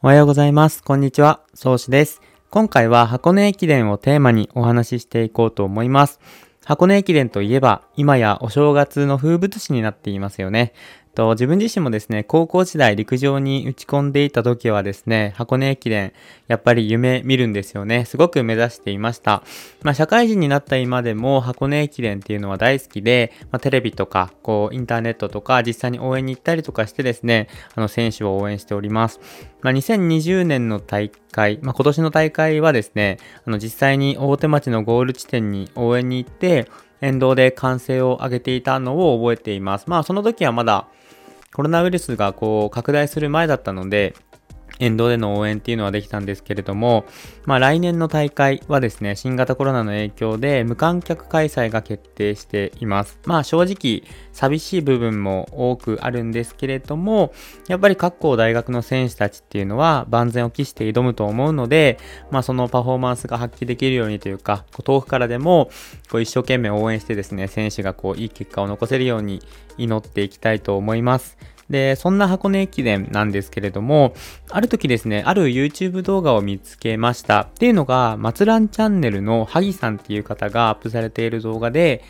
おはようございます。こんにちは。宗師です。今回は箱根駅伝をテーマにお話ししていこうと思います。箱根駅伝といえば、今やお正月の風物詩になっていますよね。と、自分自身もですね、高校時代陸上に打ち込んでいた時はですね、箱根駅伝、やっぱり夢見るんですよね。すごく目指していました。まあ、社会人になった今でも箱根駅伝っていうのは大好きで、まあ、テレビとか、こう、インターネットとか、実際に応援に行ったりとかしてですね、あの、選手を応援しております。まあ、2020年の大会、まあ、今年の大会はですね、あの、実際に大手町のゴール地点に応援に行って、沿道で歓声を上げていたのを覚えています。まあ、その時はまだ、コロナウイルスがこう拡大する前だったので、沿道での応援っていうのはできたんですけれども、まあ来年の大会はですね、新型コロナの影響で無観客開催が決定しています。まあ正直寂しい部分も多くあるんですけれども、やっぱり各校大学の選手たちっていうのは万全を期して挑むと思うので、まあそのパフォーマンスが発揮できるようにというか、こう遠くからでもこう一生懸命応援してですね、選手がこういい結果を残せるように祈っていきたいと思います。で、そんな箱根駅伝なんですけれども、ある時ですね、ある YouTube 動画を見つけました。っていうのが、松蘭チャンネルの萩さんっていう方がアップされている動画で、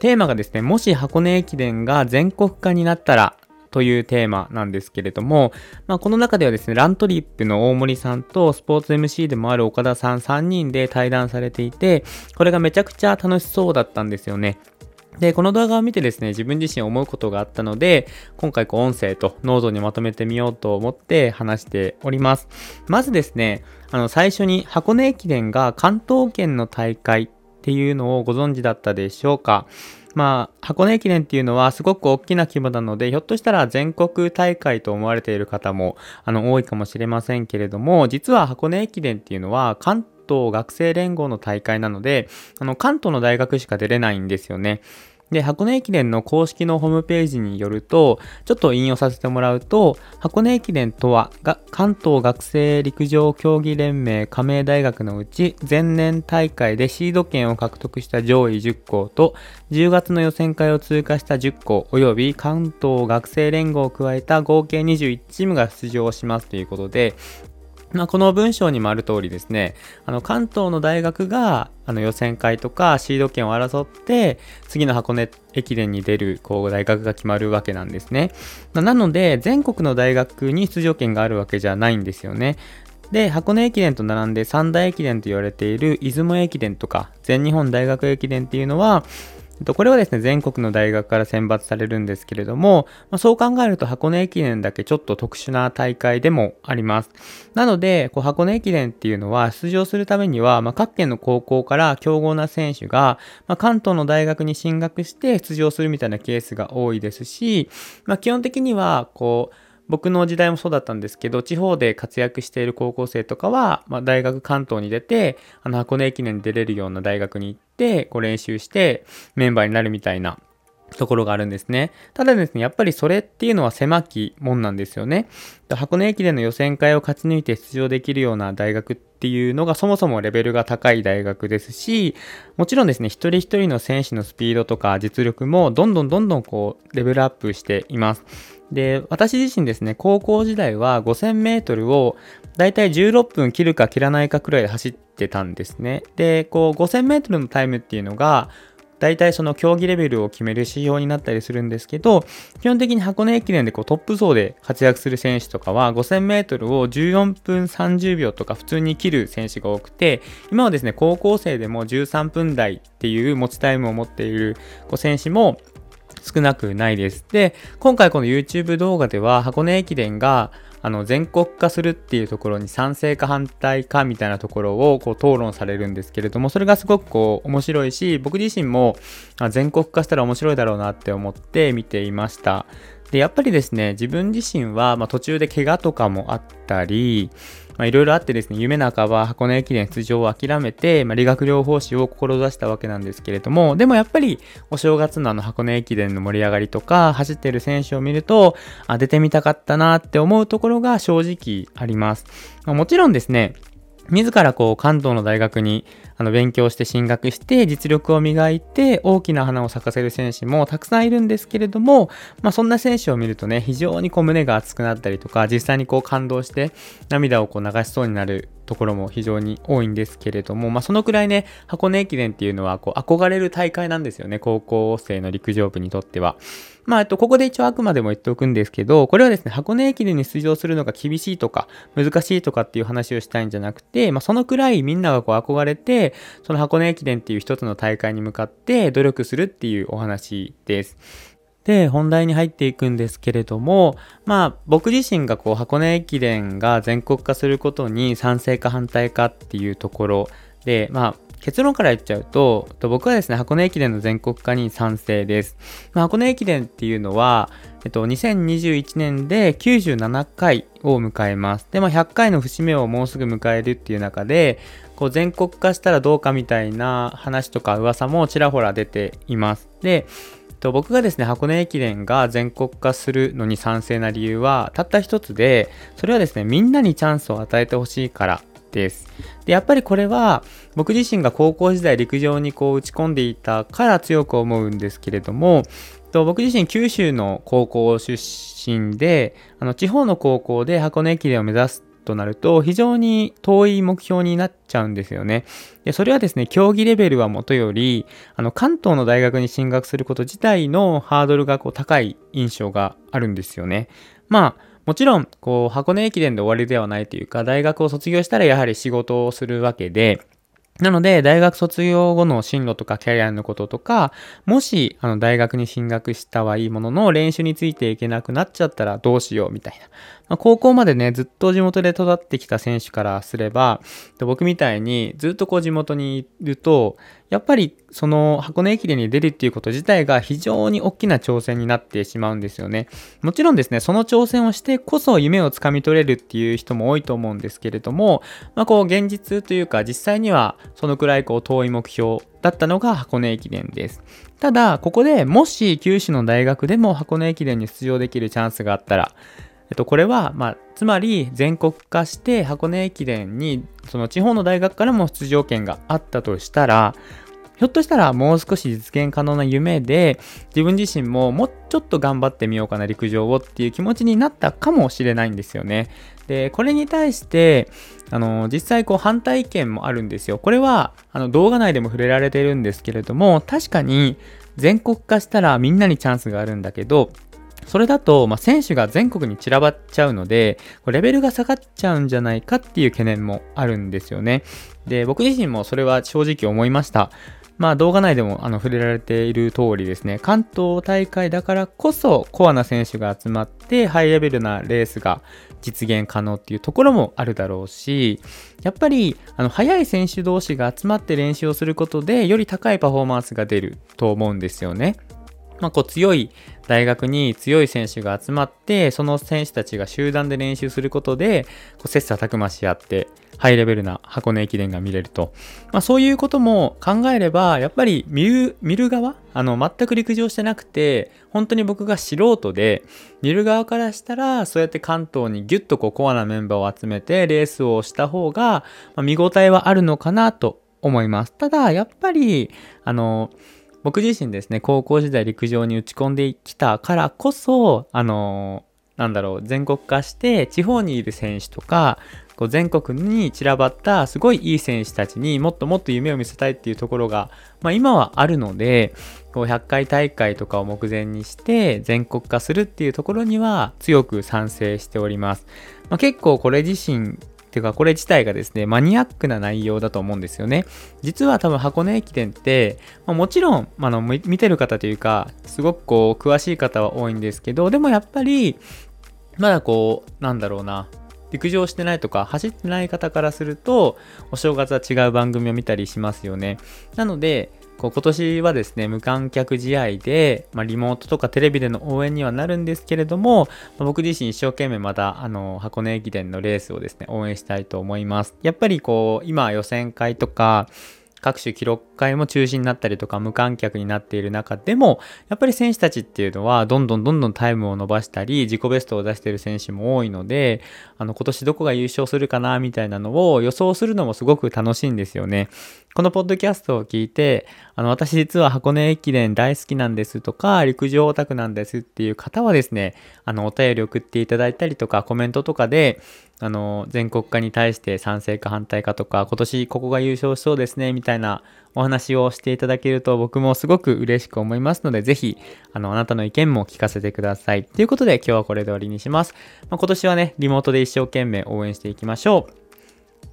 テーマがですね、もし箱根駅伝が全国化になったら、というテーマなんですけれども、まあ、この中ではですね、ラントリップの大森さんとスポーツ MC でもある岡田さん3人で対談されていて、これがめちゃくちゃ楽しそうだったんですよね。で、この動画を見てですね、自分自身思うことがあったので、今回こう音声とノートにまとめてみようと思って話しております。まずですね、あの最初に箱根駅伝が関東圏の大会っていうのをご存知だったでしょうかまあ、箱根駅伝っていうのはすごく大きな規模なので、ひょっとしたら全国大会と思われている方も、あの、多いかもしれませんけれども、実は箱根駅伝っていうのは関東学生連合の大会なので、あの、関東の大学しか出れないんですよね。で、箱根駅伝の公式のホームページによると、ちょっと引用させてもらうと、箱根駅伝とは、が関東学生陸上競技連盟加盟大学のうち、前年大会でシード権を獲得した上位10校と、10月の予選会を通過した10校、及び関東学生連合を加えた合計21チームが出場しますということで、まあ、この文章にもある通りですね、あの関東の大学があの予選会とかシード権を争って、次の箱根駅伝に出るこう大学が決まるわけなんですね。なので、全国の大学に出場権があるわけじゃないんですよね。で、箱根駅伝と並んで三大駅伝と言われている出雲駅伝とか全日本大学駅伝っていうのは、これはですね、全国の大学から選抜されるんですけれども、まあ、そう考えると箱根駅伝だけちょっと特殊な大会でもあります。なので、こう箱根駅伝っていうのは出場するためには、まあ、各県の高校から強豪な選手が、まあ、関東の大学に進学して出場するみたいなケースが多いですし、まあ、基本的には、こう、僕の時代もそうだったんですけど、地方で活躍している高校生とかは、まあ、大学関東に出て、あの、箱根駅伝に出れるような大学に行って、こう練習してメンバーになるみたいなところがあるんですね。ただですね、やっぱりそれっていうのは狭きもんなんですよね。箱根駅伝の予選会を勝ち抜いて出場できるような大学っていうのがそもそもレベルが高い大学ですし、もちろんですね、一人一人の選手のスピードとか実力もどんどんどんどんこうレベルアップしています。で、私自身ですね、高校時代は5000メートルをだいたい16分切るか切らないかくらいで走ってたんですね。で、こう5000メートルのタイムっていうのが、大体その競技レベルを決める指標になったりするんですけど、基本的に箱根駅伝でこうトップ層で活躍する選手とかは5000メートルを14分30秒とか普通に切る選手が多くて、今はですね、高校生でも13分台っていう持ちタイムを持っているこう選手も少なくないです。で、今回この YouTube 動画では箱根駅伝があの全国化するっていうところに賛成か反対かみたいなところをこう討論されるんですけれども、それがすごくこう面白いし、僕自身も全国化したら面白いだろうなって思って見ていました。で、やっぱりですね、自分自身は、ま途中で怪我とかもあったり、まあ、いろいろあってですね、夢半ば箱根駅伝出場を諦めて、まあ、理学療法士を志したわけなんですけれども、でもやっぱりお正月のあの箱根駅伝の盛り上がりとか、走ってる選手を見ると、あ、出てみたかったなって思うところが正直あります。まあ、もちろんですね、自らこう関東の大学にあの勉強して進学して実力を磨いて大きな花を咲かせる選手もたくさんいるんですけれども、まあ、そんな選手を見るとね非常にこう胸が熱くなったりとか実際にこう感動して涙をこう流しそうになるところも非常に多いんですけれども、まあ、そのくらいね箱根駅伝っていうのはこう憧れる大会なんですよね高校生の陸上部にとっては。まあ、えっと、ここで一応あくまでも言っておくんですけど、これはですね、箱根駅伝に出場するのが厳しいとか、難しいとかっていう話をしたいんじゃなくて、まあ、そのくらいみんながこう憧れて、その箱根駅伝っていう一つの大会に向かって努力するっていうお話です。で、本題に入っていくんですけれども、まあ、僕自身がこう、箱根駅伝が全国化することに賛成か反対かっていうところで、まあ、結論から言っちゃうと、僕はですね、箱根駅伝の全国化に賛成です。まあ、箱根駅伝っていうのは、えっと、2021年で97回を迎えます。で、まあ、100回の節目をもうすぐ迎えるっていう中で、こう全国化したらどうかみたいな話とか噂もちらほら出ています。で、と僕がですね、箱根駅伝が全国化するのに賛成な理由は、たった一つで、それはですね、みんなにチャンスを与えてほしいからです。で、やっぱりこれは僕自身が高校時代陸上にこう打ち込んでいたから強く思うんですけれどもと、僕自身九州の高校出身で、あの地方の高校で箱根駅伝を目指すとなると非常に遠い目標になっちゃうんですよね。で、それはですね、競技レベルはもとより、あの関東の大学に進学すること自体のハードルがこう高い印象があるんですよね。まあ、もちろん、こう、箱根駅伝で終わりではないというか、大学を卒業したらやはり仕事をするわけで、なので、大学卒業後の進路とかキャリアのこととか、もし、あの、大学に進学したはいいものの、練習についていけなくなっちゃったらどうしようみたいな。まあ、高校までね、ずっと地元で育ってきた選手からすれば、僕みたいにずっとこう地元にいると、やっぱりその箱根駅伝に出るっていうこと自体が非常に大きな挑戦になってしまうんですよね。もちろんですね、その挑戦をしてこそ夢をつかみ取れるっていう人も多いと思うんですけれども、まあこう現実というか実際にはそのくらいこう遠い目標だったのが箱根駅伝です。ただ、ここでもし九州の大学でも箱根駅伝に出場できるチャンスがあったら、えっと、これは、まあ、つまり全国化して箱根駅伝にその地方の大学からも出場権があったとしたらひょっとしたらもう少し実現可能な夢で自分自身ももうちょっと頑張ってみようかな陸上をっていう気持ちになったかもしれないんですよね。で、これに対して、あの、実際こう反対意見もあるんですよ。これは、あの、動画内でも触れられてるんですけれども、確かに全国化したらみんなにチャンスがあるんだけど、それだと、まあ、選手が全国に散らばっちゃうので、レベルが下がっちゃうんじゃないかっていう懸念もあるんですよね。で、僕自身もそれは正直思いました。まあ動画内でもあの触れられている通りですね、関東大会だからこそコアな選手が集まってハイレベルなレースが実現可能っていうところもあるだろうし、やっぱりあの速い選手同士が集まって練習をすることでより高いパフォーマンスが出ると思うんですよね。まあ、こう強い大学に強い選手が集まって、その選手たちが集団で練習することで、こう切磋琢磨し合って、ハイレベルな箱根駅伝が見れると。まあ、そういうことも考えれば、やっぱり見る、見る側あの、全く陸上してなくて、本当に僕が素人で、見る側からしたら、そうやって関東にギュッとこうコアなメンバーを集めて、レースをした方が、見応えはあるのかなと思います。ただ、やっぱり、あの、僕自身ですね、高校時代陸上に打ち込んできたからこそ、あのなんだろう、全国化して地方にいる選手とか、こう全国に散らばったすごいいい選手たちにもっともっと夢を見せたいっていうところが、まあ、今はあるのでこう100回大会とかを目前にして全国化するっていうところには強く賛成しております。まあ、結構これ自身ていうかこれ自体がですね、マニアックな内容だと思うんですよね。実は多分箱根駅伝って、まあ、もちろん、あの、見てる方というか、すごくこう、詳しい方は多いんですけど、でもやっぱり、まだこう、なんだろうな、陸上してないとか走ってない方からすると、お正月は違う番組を見たりしますよね。なので、こう今年はですね、無観客試合で、まあ、リモートとかテレビでの応援にはなるんですけれども、まあ、僕自身一生懸命また、あの、箱根駅伝のレースをですね、応援したいと思います。やっぱりこう、今予選会とか、各種記録会も中止になったりとか無観客になっている中でも、やっぱり選手たちっていうのはどんどんどんどんタイムを伸ばしたり、自己ベストを出している選手も多いので、あの今年どこが優勝するかなみたいなのを予想するのもすごく楽しいんですよね。このポッドキャストを聞いて、あの私実は箱根駅伝大好きなんですとか、陸上オタクなんですっていう方はですね、あのお便り送っていただいたりとか、コメントとかで、あの、全国化に対して賛成か反対かとか、今年ここが優勝しそうですね、みたいなお話をしていただけると僕もすごく嬉しく思いますので、ぜひ、あの、あなたの意見も聞かせてください。ということで今日はこれで終わりにします。まあ、今年はね、リモートで一生懸命応援していきましょう。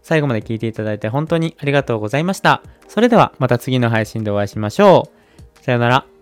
最後まで聞いていただいて本当にありがとうございました。それではまた次の配信でお会いしましょう。さよなら。